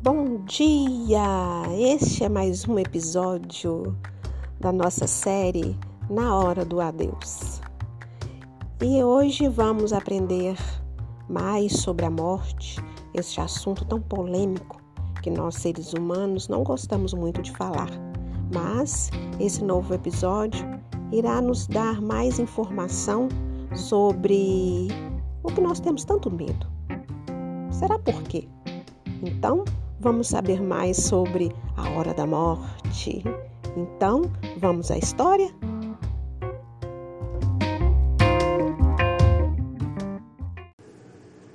Bom dia! Este é mais um episódio da nossa série Na Hora do Adeus. E hoje vamos aprender mais sobre a morte, este assunto tão polêmico que nós seres humanos não gostamos muito de falar. Mas esse novo episódio irá nos dar mais informação sobre o que nós temos tanto medo. Será por quê? Então, vamos saber mais sobre a hora da morte. Então, vamos à história?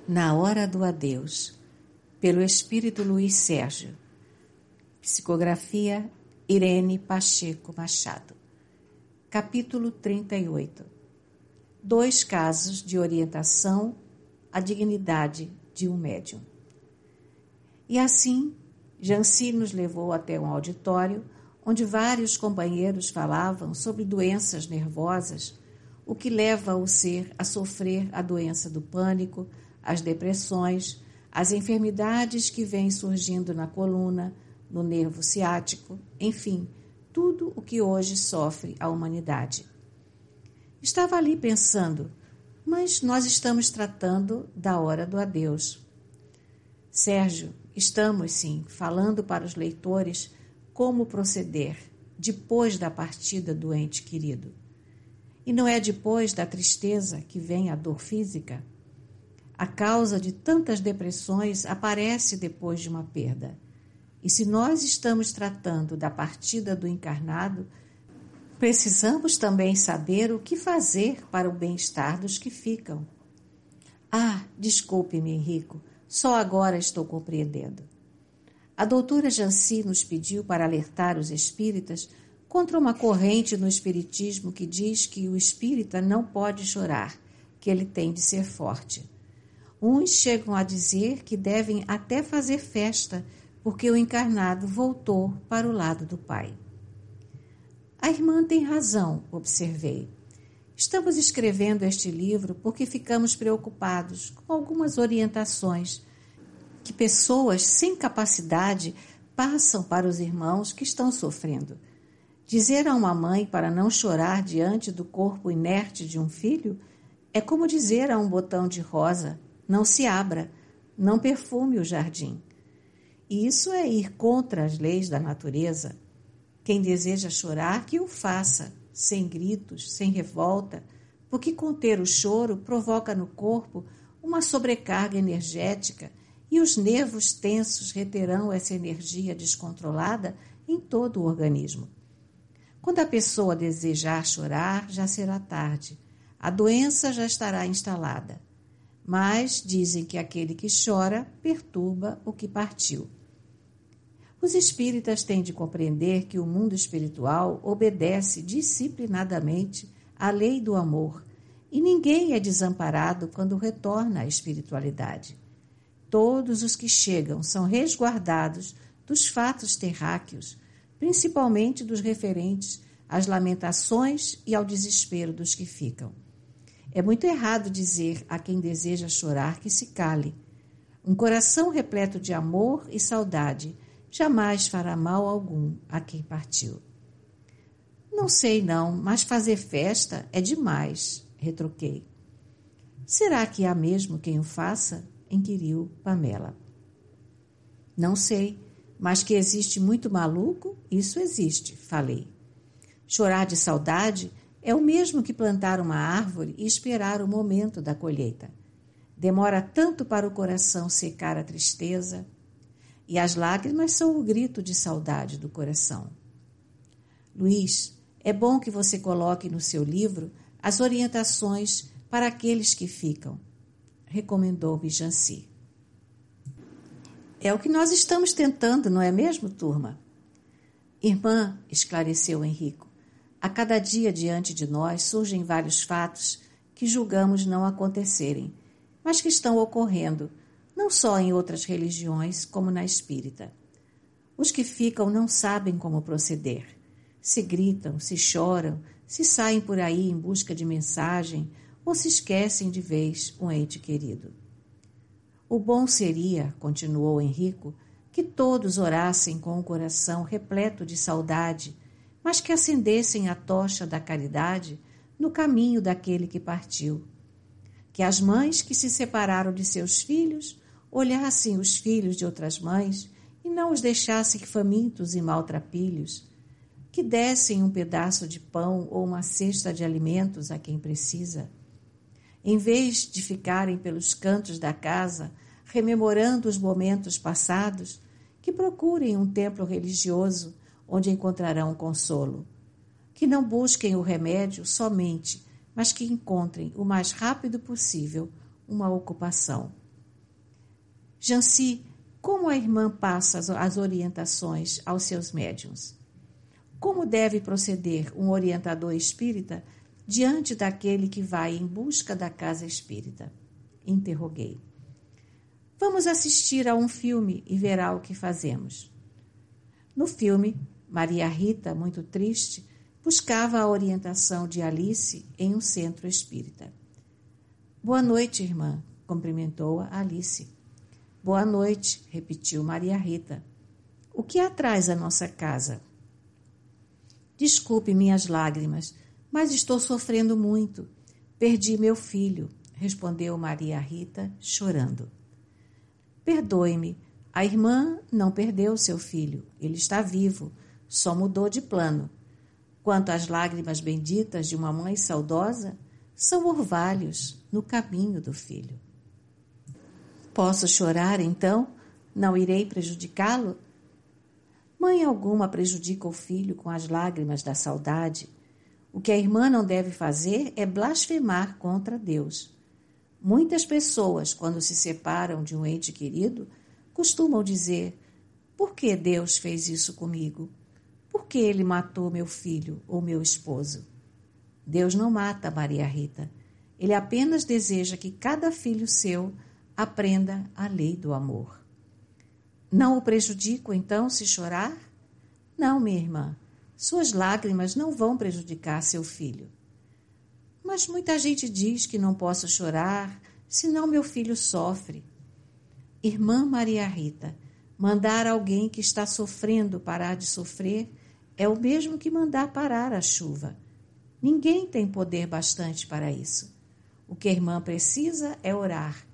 Na Hora do Adeus, pelo Espírito Luiz Sérgio. Psicografia Irene Pacheco Machado. Capítulo 38. Dois casos de orientação à dignidade de um médium. E assim, Janci nos levou até um auditório onde vários companheiros falavam sobre doenças nervosas, o que leva o ser a sofrer a doença do pânico, as depressões, as enfermidades que vêm surgindo na coluna, no nervo ciático, enfim, tudo o que hoje sofre a humanidade. Estava ali pensando, mas nós estamos tratando da hora do adeus. Sérgio, estamos sim falando para os leitores como proceder depois da partida do ente querido. E não é depois da tristeza que vem a dor física? A causa de tantas depressões aparece depois de uma perda. E se nós estamos tratando da partida do encarnado, precisamos também saber o que fazer para o bem-estar dos que ficam. Ah, desculpe-me, Henrico, só agora estou compreendendo. A doutora Janci nos pediu para alertar os espíritas contra uma corrente no espiritismo que diz que o espírita não pode chorar, que ele tem de ser forte. Uns chegam a dizer que devem até fazer festa, porque o encarnado voltou para o lado do Pai. A irmã tem razão, observei. Estamos escrevendo este livro porque ficamos preocupados com algumas orientações que pessoas sem capacidade passam para os irmãos que estão sofrendo. Dizer a uma mãe para não chorar diante do corpo inerte de um filho é como dizer a um botão de rosa não se abra, não perfume o jardim. Isso é ir contra as leis da natureza. Quem deseja chorar, que o faça, sem gritos, sem revolta, porque conter o choro provoca no corpo uma sobrecarga energética e os nervos tensos reterão essa energia descontrolada em todo o organismo. Quando a pessoa desejar chorar, já será tarde. A doença já estará instalada mas dizem que aquele que chora perturba o que partiu. Os espíritas têm de compreender que o mundo espiritual obedece disciplinadamente à lei do amor e ninguém é desamparado quando retorna à espiritualidade. Todos os que chegam são resguardados dos fatos terráqueos, principalmente dos referentes às lamentações e ao desespero dos que ficam. É muito errado dizer a quem deseja chorar que se cale. Um coração repleto de amor e saudade jamais fará mal algum a quem partiu. Não sei não, mas fazer festa é demais, retruquei. Será que há mesmo quem o faça? Inquiriu Pamela. Não sei, mas que existe muito maluco, isso existe, falei. Chorar de saudade é o mesmo que plantar uma árvore e esperar o momento da colheita. Demora tanto para o coração secar a tristeza, e as lágrimas são o grito de saudade do coração. Luiz, é bom que você coloque no seu livro as orientações para aqueles que ficam, recomendou-me Janci. É o que nós estamos tentando, não é mesmo, turma? Irmã, esclareceu Henrico, a cada dia diante de nós surgem vários fatos que julgamos não acontecerem, mas que estão ocorrendo, não só em outras religiões, como na espírita. Os que ficam não sabem como proceder. Se gritam, se choram, se saem por aí em busca de mensagem ou se esquecem de vez um ente querido. O bom seria, continuou Henrico, que todos orassem com o coração repleto de saudade, mas que acendessem a tocha da caridade no caminho daquele que partiu. Que as mães que se separaram de seus filhos olhassem os filhos de outras mães e não os deixassem famintos e maltrapilhos. Que dessem um pedaço de pão ou uma cesta de alimentos a quem precisa. Em vez de ficarem pelos cantos da casa, rememorando os momentos passados, que procurem um templo religioso onde encontrarão consolo. Que não busquem o remédio somente, mas que encontrem o mais rápido possível uma ocupação. Janci, como a irmã passa as orientações aos seus médiums? Como deve proceder um orientador espírita diante daquele que vai em busca da casa espírita? Interroguei. Vamos assistir a um filme e verá o que fazemos. No filme, Maria Rita, muito triste, buscava a orientação de Alice em um centro espírita. Boa noite, irmã, cumprimentou-a Alice. Boa noite, repetiu Maria Rita. O que atrás a nossa casa? Desculpe minhas lágrimas, mas estou sofrendo muito. Perdi meu filho, respondeu Maria Rita, chorando. Perdoe-me, a irmã não perdeu seu filho, ele está vivo, só mudou de plano. Quanto às lágrimas benditas de uma mãe saudosa, são orvalhos no caminho do filho. Posso chorar então? Não irei prejudicá-lo? Mãe alguma prejudica o filho com as lágrimas da saudade. O que a irmã não deve fazer é blasfemar contra Deus. Muitas pessoas, quando se separam de um ente querido, costumam dizer: Por que Deus fez isso comigo? Por que ele matou meu filho ou meu esposo? Deus não mata Maria Rita. Ele apenas deseja que cada filho seu aprenda a lei do amor. Não o prejudico, então, se chorar? Não, minha irmã. Suas lágrimas não vão prejudicar seu filho. Mas muita gente diz que não posso chorar, senão meu filho sofre. Irmã Maria Rita, mandar alguém que está sofrendo parar de sofrer é o mesmo que mandar parar a chuva. Ninguém tem poder bastante para isso. O que a irmã precisa é orar.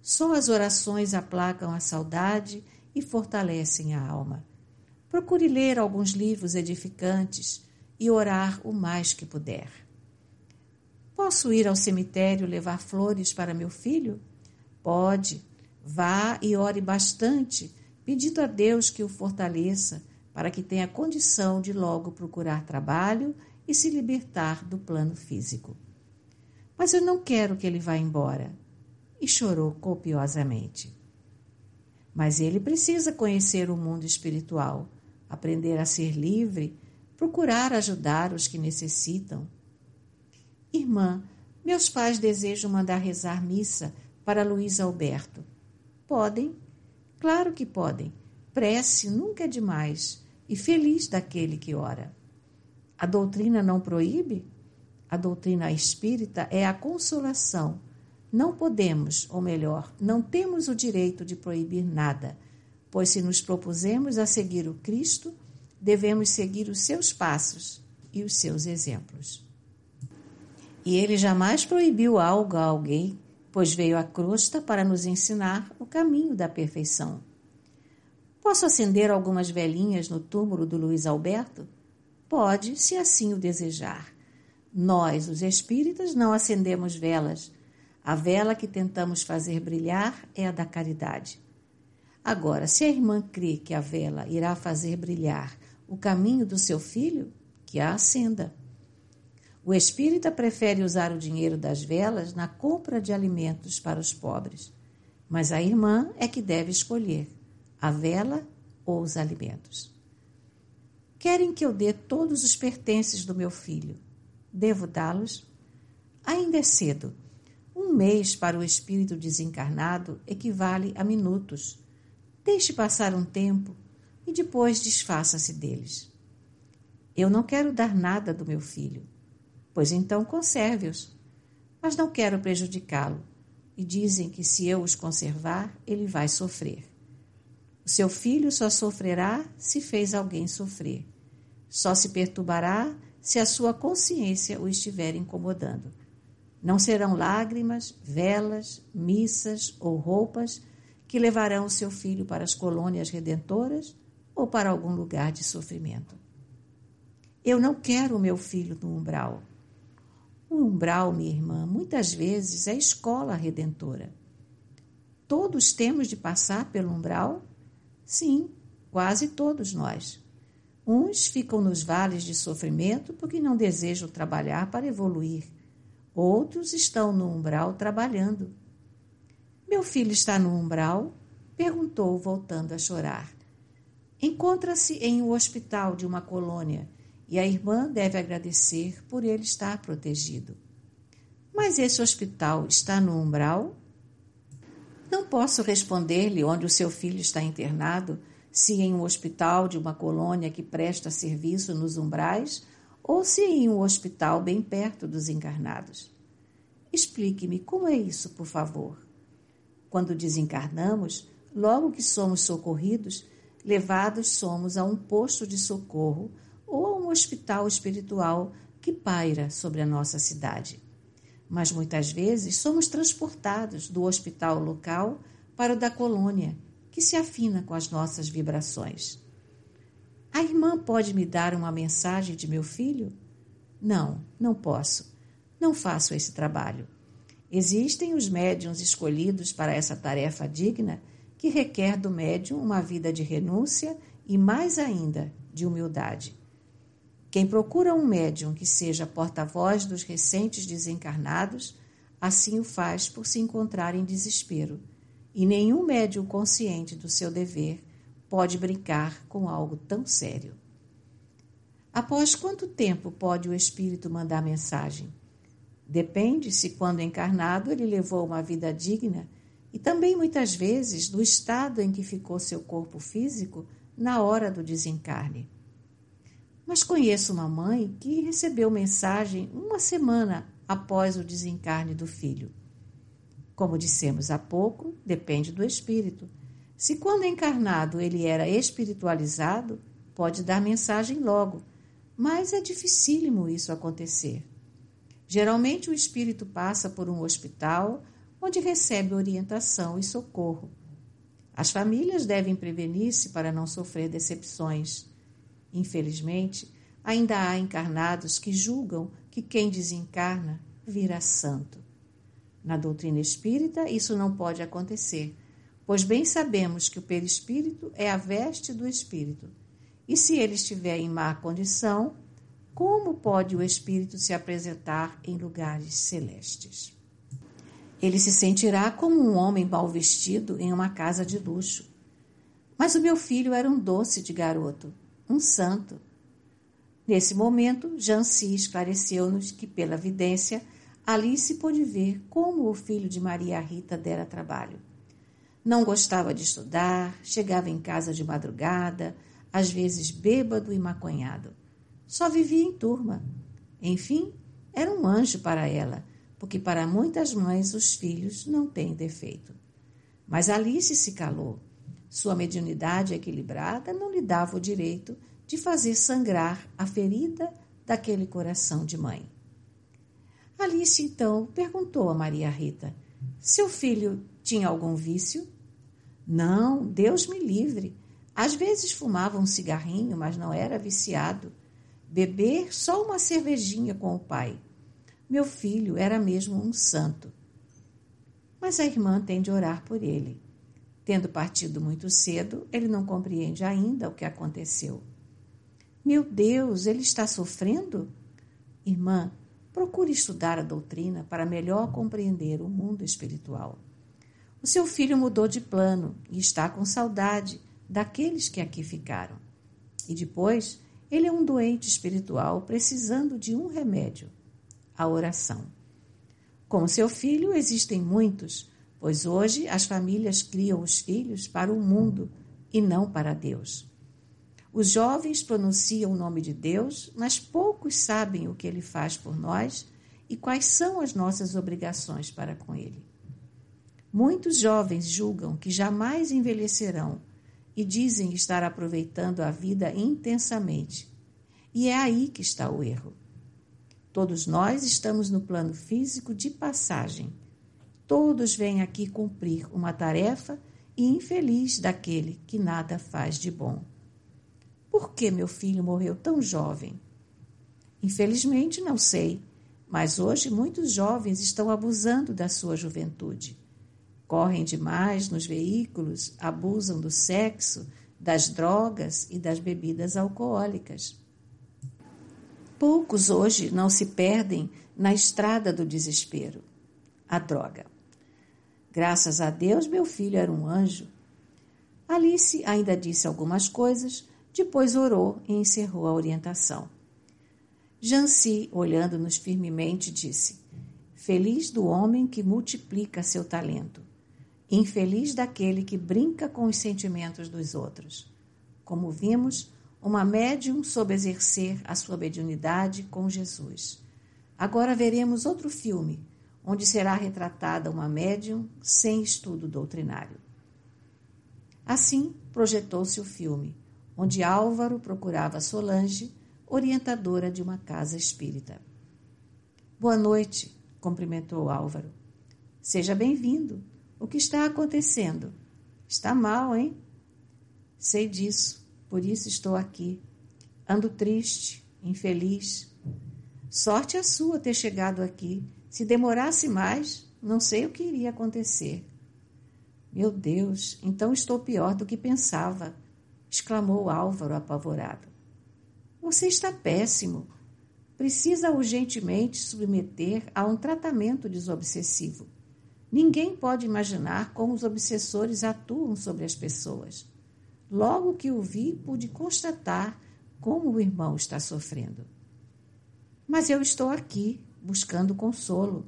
Só as orações aplacam a saudade e fortalecem a alma. Procure ler alguns livros edificantes e orar o mais que puder. Posso ir ao cemitério levar flores para meu filho? Pode. Vá e ore bastante, pedindo a Deus que o fortaleça, para que tenha condição de logo procurar trabalho e se libertar do plano físico. Mas eu não quero que ele vá embora. E chorou copiosamente. Mas ele precisa conhecer o mundo espiritual, aprender a ser livre, procurar ajudar os que necessitam Irmã, meus pais desejam mandar rezar missa para Luiz Alberto. Podem? Claro que podem. Prece nunca é demais e feliz daquele que ora. A doutrina não proíbe? A doutrina espírita é a consolação. Não podemos, ou melhor, não temos o direito de proibir nada, pois se nos propusemos a seguir o Cristo, devemos seguir os seus passos e os seus exemplos. E ele jamais proibiu algo a alguém, pois veio à crosta para nos ensinar o caminho da perfeição. Posso acender algumas velhinhas no túmulo do Luiz Alberto? Pode, se assim o desejar. Nós, os espíritas, não acendemos velas. A vela que tentamos fazer brilhar é a da caridade. Agora, se a irmã crê que a vela irá fazer brilhar o caminho do seu filho, que a acenda. O espírita prefere usar o dinheiro das velas na compra de alimentos para os pobres, mas a irmã é que deve escolher a vela ou os alimentos. Querem que eu dê todos os pertences do meu filho. Devo dá-los? Ainda é cedo. Um mês para o espírito desencarnado equivale a minutos. Deixe passar um tempo e depois desfaça-se deles. Eu não quero dar nada do meu filho pois então conserve-os. Mas não quero prejudicá-lo, e dizem que se eu os conservar, ele vai sofrer. O seu filho só sofrerá se fez alguém sofrer. Só se perturbará se a sua consciência o estiver incomodando. Não serão lágrimas, velas, missas ou roupas que levarão seu filho para as colônias redentoras ou para algum lugar de sofrimento. Eu não quero o meu filho no umbral. O umbral, minha irmã, muitas vezes é escola redentora. Todos temos de passar pelo umbral? Sim, quase todos nós. Uns ficam nos vales de sofrimento porque não desejam trabalhar para evoluir. Outros estão no umbral trabalhando. Meu filho está no umbral? perguntou, voltando a chorar. Encontra-se em um hospital de uma colônia e a irmã deve agradecer por ele estar protegido. Mas esse hospital está no umbral? Não posso responder-lhe onde o seu filho está internado, se em um hospital de uma colônia que presta serviço nos umbrais ou se em um hospital bem perto dos encarnados. Explique-me como é isso, por favor. Quando desencarnamos, logo que somos socorridos, levados somos a um posto de socorro ou a um hospital espiritual que paira sobre a nossa cidade. Mas muitas vezes somos transportados do hospital local para o da colônia, que se afina com as nossas vibrações. A irmã pode me dar uma mensagem de meu filho? Não, não posso. Não faço esse trabalho. Existem os médiums escolhidos para essa tarefa digna que requer do médium uma vida de renúncia e, mais ainda, de humildade. Quem procura um médium que seja porta-voz dos recentes desencarnados, assim o faz por se encontrar em desespero, e nenhum médium consciente do seu dever pode brincar com algo tão sério. Após quanto tempo pode o espírito mandar mensagem? Depende se, quando encarnado, ele levou uma vida digna e também muitas vezes do estado em que ficou seu corpo físico na hora do desencarne. Mas conheço uma mãe que recebeu mensagem uma semana após o desencarne do filho. Como dissemos há pouco, depende do espírito. Se quando encarnado ele era espiritualizado, pode dar mensagem logo, mas é dificílimo isso acontecer. Geralmente o espírito passa por um hospital onde recebe orientação e socorro. As famílias devem prevenir-se para não sofrer decepções. Infelizmente, ainda há encarnados que julgam que quem desencarna vira santo. Na doutrina espírita, isso não pode acontecer, pois bem sabemos que o perispírito é a veste do espírito. E se ele estiver em má condição, como pode o espírito se apresentar em lugares celestes? Ele se sentirá como um homem mal vestido em uma casa de luxo. Mas o meu filho era um doce de garoto, um santo. Nesse momento, Janci esclareceu-nos que, pela vidência, Alice pôde ver como o filho de Maria Rita dera trabalho. Não gostava de estudar, chegava em casa de madrugada, às vezes bêbado e maconhado. Só vivia em turma. Enfim, era um anjo para ela, porque para muitas mães os filhos não têm defeito. Mas Alice se calou. Sua mediunidade equilibrada não lhe dava o direito de fazer sangrar a ferida daquele coração de mãe. Alice então perguntou a Maria Rita: Seu filho tinha algum vício? Não, Deus me livre. Às vezes fumava um cigarrinho, mas não era viciado beber só uma cervejinha com o pai. Meu filho era mesmo um santo. Mas a irmã tem de orar por ele. Tendo partido muito cedo, ele não compreende ainda o que aconteceu. Meu Deus, ele está sofrendo? Irmã, procure estudar a doutrina para melhor compreender o mundo espiritual. O seu filho mudou de plano e está com saudade daqueles que aqui ficaram. E depois ele é um doente espiritual precisando de um remédio: a oração. Como seu filho, existem muitos, pois hoje as famílias criam os filhos para o mundo e não para Deus. Os jovens pronunciam o nome de Deus, mas poucos sabem o que ele faz por nós e quais são as nossas obrigações para com ele. Muitos jovens julgam que jamais envelhecerão e dizem estar aproveitando a vida intensamente. E é aí que está o erro. Todos nós estamos no plano físico de passagem. Todos vêm aqui cumprir uma tarefa e infeliz daquele que nada faz de bom. Por que meu filho morreu tão jovem? Infelizmente, não sei, mas hoje muitos jovens estão abusando da sua juventude. Correm demais nos veículos, abusam do sexo, das drogas e das bebidas alcoólicas. Poucos hoje não se perdem na estrada do desespero a droga. Graças a Deus, meu filho era um anjo. Alice ainda disse algumas coisas, depois orou e encerrou a orientação. Janci, olhando-nos firmemente, disse: Feliz do homem que multiplica seu talento, infeliz daquele que brinca com os sentimentos dos outros. Como vimos, uma médium soube exercer a sua mediunidade com Jesus. Agora veremos outro filme, onde será retratada uma médium sem estudo doutrinário. Assim, projetou-se o filme onde Álvaro procurava Solange, orientadora de uma casa espírita. Boa noite, cumprimentou Álvaro. Seja bem-vindo. O que está acontecendo? Está mal, hein? Sei disso, por isso estou aqui. Ando triste, infeliz. Sorte a sua ter chegado aqui. Se demorasse mais, não sei o que iria acontecer. Meu Deus, então estou pior do que pensava exclamou Álvaro apavorado. Você está péssimo. Precisa urgentemente submeter a um tratamento desobsessivo. Ninguém pode imaginar como os obsessores atuam sobre as pessoas. Logo que o vi, pude constatar como o irmão está sofrendo. Mas eu estou aqui, buscando consolo.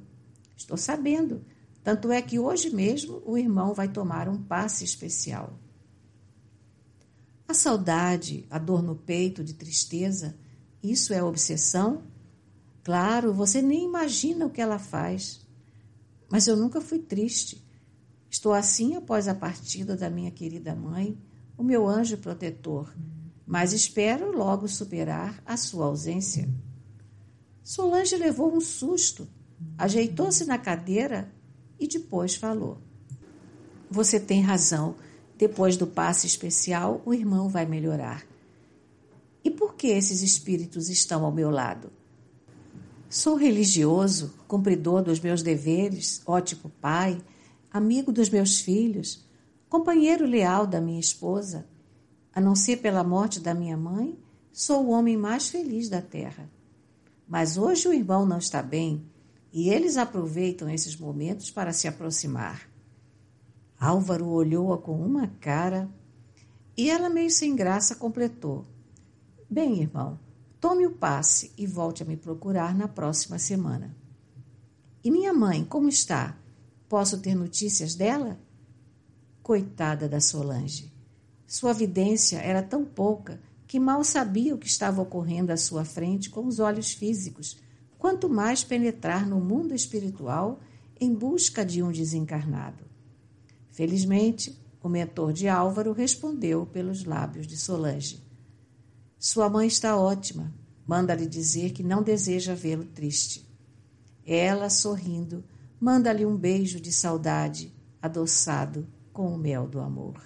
Estou sabendo. Tanto é que hoje mesmo o irmão vai tomar um passe especial. A saudade, a dor no peito de tristeza, isso é obsessão? Claro, você nem imagina o que ela faz. Mas eu nunca fui triste. Estou assim após a partida da minha querida mãe, o meu anjo protetor, mas espero logo superar a sua ausência. Solange levou um susto, ajeitou-se na cadeira e depois falou: Você tem razão. Depois do passe especial, o irmão vai melhorar. E por que esses espíritos estão ao meu lado? Sou religioso, cumpridor dos meus deveres, ótimo pai, amigo dos meus filhos, companheiro leal da minha esposa. A não ser pela morte da minha mãe, sou o homem mais feliz da terra. Mas hoje o irmão não está bem e eles aproveitam esses momentos para se aproximar. Álvaro olhou-a com uma cara e ela, meio sem graça, completou: Bem, irmão, tome o passe e volte a me procurar na próxima semana. E minha mãe, como está? Posso ter notícias dela? Coitada da Solange. Sua vidência era tão pouca que mal sabia o que estava ocorrendo à sua frente com os olhos físicos, quanto mais penetrar no mundo espiritual em busca de um desencarnado. Felizmente, o mentor de Álvaro respondeu pelos lábios de Solange. Sua mãe está ótima. Manda-lhe dizer que não deseja vê-lo triste. Ela, sorrindo, manda-lhe um beijo de saudade, adoçado com o mel do amor.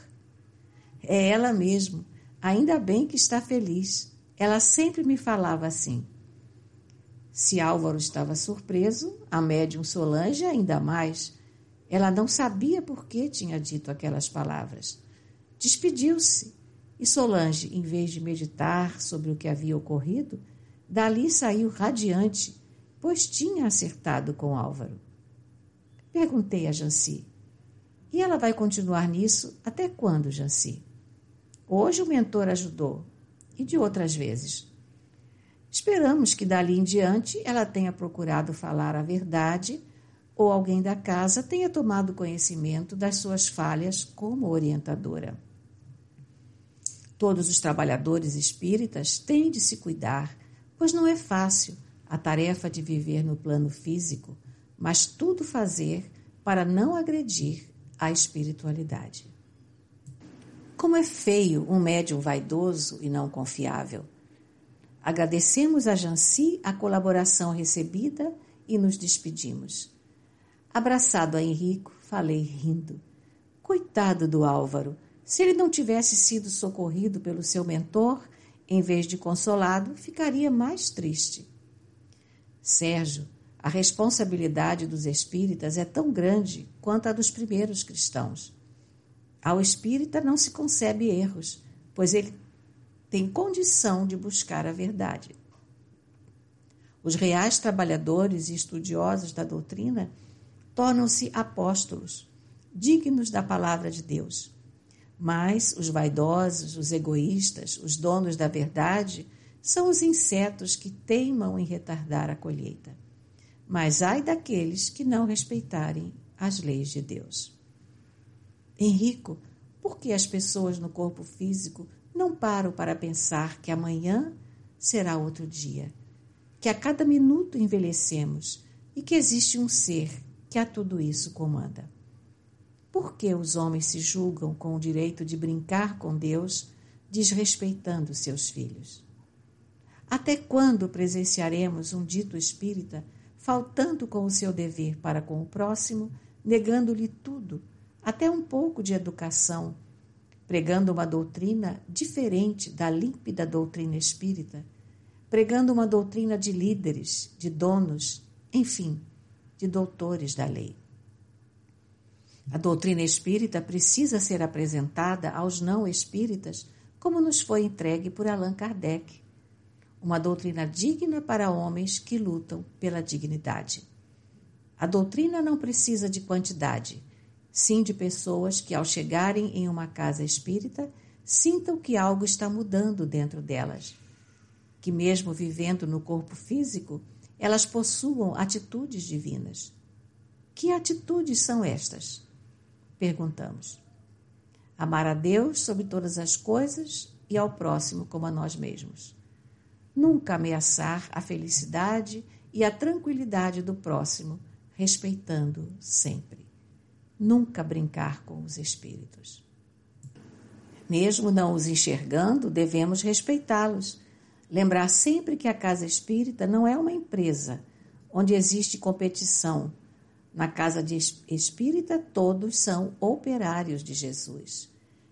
É ela mesmo. Ainda bem que está feliz. Ela sempre me falava assim. Se Álvaro estava surpreso, a médium Solange ainda mais ela não sabia por que tinha dito aquelas palavras. Despediu-se e Solange, em vez de meditar sobre o que havia ocorrido, dali saiu radiante, pois tinha acertado com Álvaro. Perguntei a Janci: E ela vai continuar nisso até quando, Janci? Hoje o mentor ajudou, e de outras vezes. Esperamos que dali em diante ela tenha procurado falar a verdade ou alguém da casa tenha tomado conhecimento das suas falhas como orientadora. Todos os trabalhadores espíritas têm de se cuidar, pois não é fácil a tarefa de viver no plano físico, mas tudo fazer para não agredir a espiritualidade. Como é feio um médium vaidoso e não confiável. Agradecemos a Janci a colaboração recebida e nos despedimos. Abraçado a Henrico, falei rindo. Coitado do Álvaro, se ele não tivesse sido socorrido pelo seu mentor, em vez de consolado, ficaria mais triste. Sérgio, a responsabilidade dos espíritas é tão grande quanto a dos primeiros cristãos. Ao espírita não se concebe erros, pois ele tem condição de buscar a verdade. Os reais trabalhadores e estudiosos da doutrina tornam-se apóstolos, dignos da palavra de Deus. Mas os vaidosos, os egoístas, os donos da verdade, são os insetos que teimam em retardar a colheita. Mas ai daqueles que não respeitarem as leis de Deus. Henrico, por que as pessoas no corpo físico não param para pensar que amanhã será outro dia? Que a cada minuto envelhecemos e que existe um ser que a tudo isso comanda. Por que os homens se julgam com o direito de brincar com Deus, desrespeitando seus filhos? Até quando presenciaremos um dito espírita faltando com o seu dever para com o próximo, negando-lhe tudo, até um pouco de educação, pregando uma doutrina diferente da límpida doutrina espírita, pregando uma doutrina de líderes, de donos, enfim, de doutores da lei? A doutrina espírita precisa ser apresentada aos não espíritas como nos foi entregue por Allan Kardec. Uma doutrina digna para homens que lutam pela dignidade. A doutrina não precisa de quantidade, sim de pessoas que, ao chegarem em uma casa espírita, sintam que algo está mudando dentro delas. Que, mesmo vivendo no corpo físico, elas possuam atitudes divinas. Que atitudes são estas? Perguntamos. Amar a Deus sobre todas as coisas e ao próximo como a nós mesmos. Nunca ameaçar a felicidade e a tranquilidade do próximo, respeitando sempre. Nunca brincar com os espíritos. Mesmo não os enxergando, devemos respeitá-los. Lembrar sempre que a casa espírita não é uma empresa onde existe competição na casa de espírita, todos são operários de Jesus.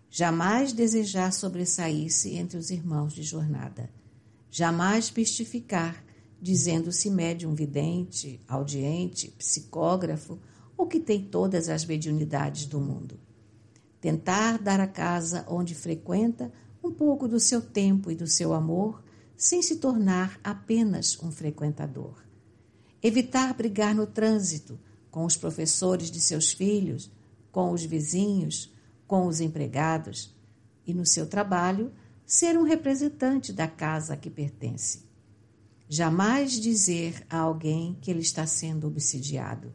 Jamais desejar sobressair-se entre os irmãos de jornada. Jamais mistificar, dizendo-se médium vidente, audiente, psicógrafo ou que tem todas as mediunidades do mundo. Tentar dar à casa onde frequenta um pouco do seu tempo e do seu amor, sem se tornar apenas um frequentador. Evitar brigar no trânsito, com os professores de seus filhos, com os vizinhos, com os empregados e no seu trabalho ser um representante da casa a que pertence. Jamais dizer a alguém que ele está sendo obsidiado.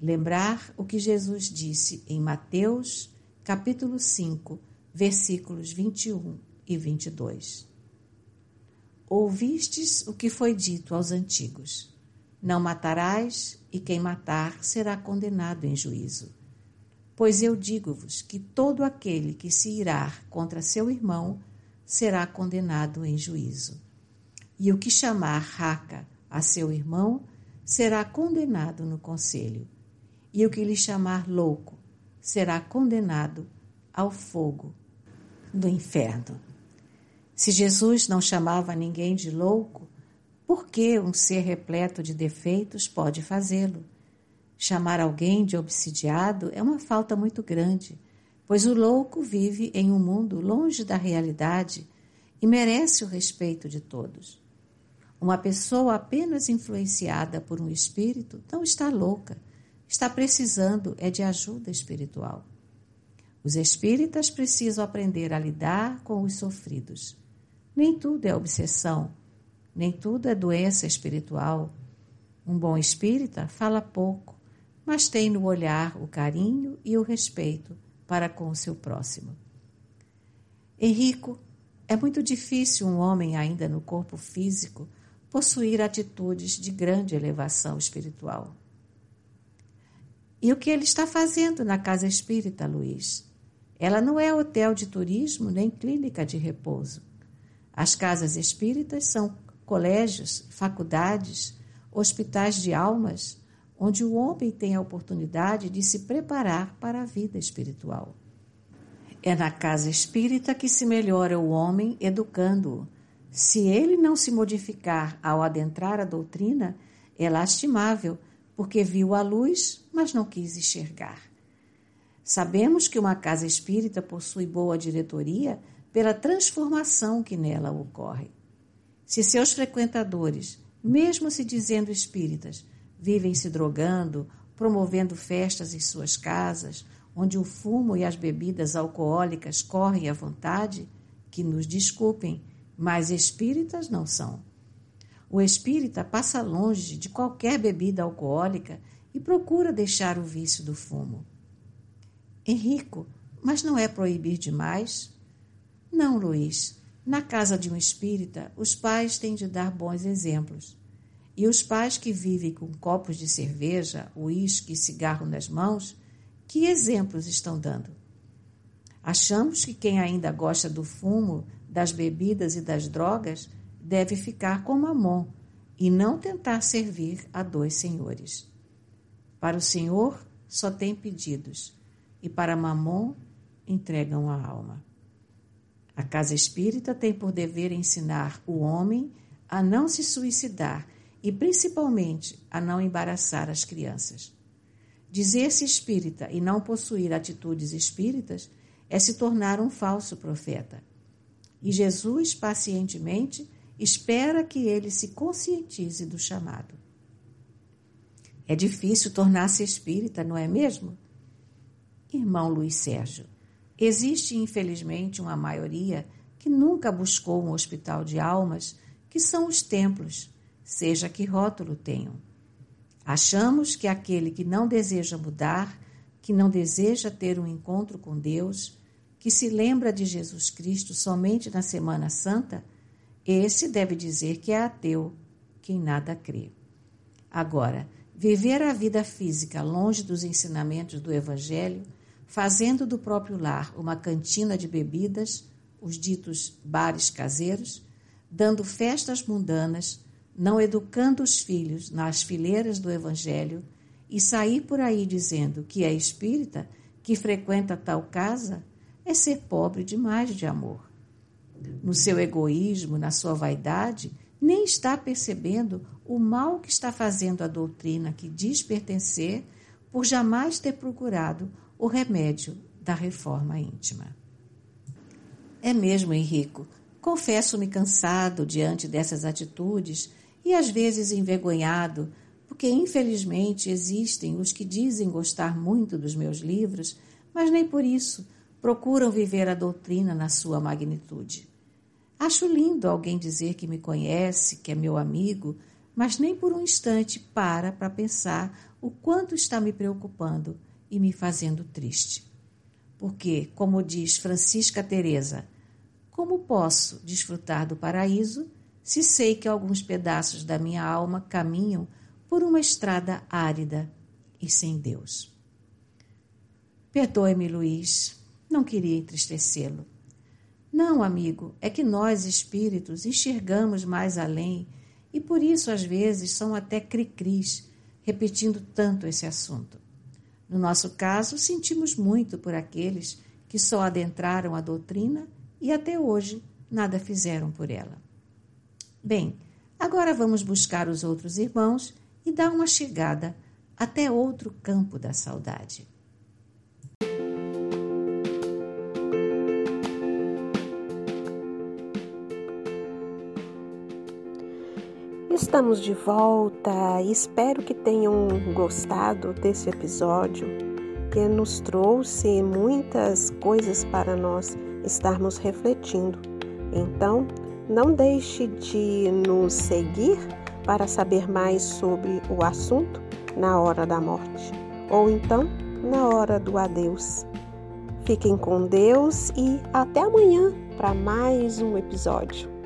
Lembrar o que Jesus disse em Mateus, capítulo 5, versículos 21 e 22. Ouvistes o que foi dito aos antigos: Não matarás, e quem matar será condenado em juízo. Pois eu digo-vos que todo aquele que se irar contra seu irmão será condenado em juízo. E o que chamar raca a seu irmão será condenado no conselho. E o que lhe chamar louco será condenado ao fogo do inferno. Se Jesus não chamava ninguém de louco, por que um ser repleto de defeitos pode fazê-lo? Chamar alguém de obsidiado é uma falta muito grande, pois o louco vive em um mundo longe da realidade e merece o respeito de todos. Uma pessoa apenas influenciada por um espírito não está louca, está precisando é de ajuda espiritual. Os espíritas precisam aprender a lidar com os sofridos. Nem tudo é obsessão, nem tudo é doença espiritual. Um bom espírita fala pouco, mas tem no olhar o carinho e o respeito para com o seu próximo. Henrico, é muito difícil um homem ainda no corpo físico possuir atitudes de grande elevação espiritual. E o que ele está fazendo na casa espírita, Luiz? Ela não é hotel de turismo nem clínica de repouso. As casas espíritas são colégios, faculdades, hospitais de almas, onde o homem tem a oportunidade de se preparar para a vida espiritual. É na casa espírita que se melhora o homem educando-o. Se ele não se modificar ao adentrar a doutrina, é lastimável, porque viu a luz, mas não quis enxergar. Sabemos que uma casa espírita possui boa diretoria pela transformação que nela ocorre. Se seus frequentadores, mesmo se dizendo espíritas, vivem se drogando, promovendo festas em suas casas, onde o fumo e as bebidas alcoólicas correm à vontade, que nos desculpem, mas espíritas não são. O espírita passa longe de qualquer bebida alcoólica e procura deixar o vício do fumo. Henrico, mas não é proibir demais? Não, Luiz. Na casa de um espírita, os pais têm de dar bons exemplos. E os pais que vivem com copos de cerveja, uísque e cigarro nas mãos, que exemplos estão dando? Achamos que quem ainda gosta do fumo, das bebidas e das drogas deve ficar com Mamon e não tentar servir a dois senhores. Para o Senhor só tem pedidos, e para Mamon entregam a alma. A casa espírita tem por dever ensinar o homem a não se suicidar e principalmente a não embaraçar as crianças. Dizer-se espírita e não possuir atitudes espíritas é se tornar um falso profeta. E Jesus, pacientemente, espera que ele se conscientize do chamado. É difícil tornar-se espírita, não é mesmo? Irmão Luiz Sérgio, existe infelizmente uma maioria que nunca buscou um hospital de almas, que são os templos, seja que rótulo tenham. Achamos que aquele que não deseja mudar, que não deseja ter um encontro com Deus, que se lembra de Jesus Cristo somente na Semana Santa, esse deve dizer que é ateu, que em nada crê. Agora, viver a vida física longe dos ensinamentos do Evangelho, fazendo do próprio lar uma cantina de bebidas, os ditos bares caseiros, dando festas mundanas, não educando os filhos nas fileiras do Evangelho e sair por aí dizendo que é espírita, que frequenta tal casa, é ser pobre demais de amor. No seu egoísmo, na sua vaidade, nem está percebendo o mal que está fazendo a doutrina que diz pertencer por jamais ter procurado o remédio da reforma íntima. É mesmo, Henrico. Confesso-me cansado diante dessas atitudes e às vezes envergonhado, porque infelizmente existem os que dizem gostar muito dos meus livros, mas nem por isso procuram viver a doutrina na sua magnitude. Acho lindo alguém dizer que me conhece, que é meu amigo, mas nem por um instante para para pensar o quanto está me preocupando e me fazendo triste. Porque, como diz Francisca Teresa, como posso desfrutar do paraíso se sei que alguns pedaços da minha alma caminham por uma estrada árida e sem Deus. Perdoe-me, Luiz, não queria entristecê-lo. Não, amigo, é que nós, espíritos, enxergamos mais além e por isso às vezes são até cri-cris, repetindo tanto esse assunto. No nosso caso, sentimos muito por aqueles que só adentraram a doutrina e até hoje nada fizeram por ela. Bem, agora vamos buscar os outros irmãos e dar uma chegada até outro campo da saudade. Estamos de volta e espero que tenham gostado desse episódio que nos trouxe muitas coisas para nós estarmos refletindo. Então, não deixe de nos seguir para saber mais sobre o assunto na hora da morte ou então na hora do adeus. Fiquem com Deus e até amanhã para mais um episódio.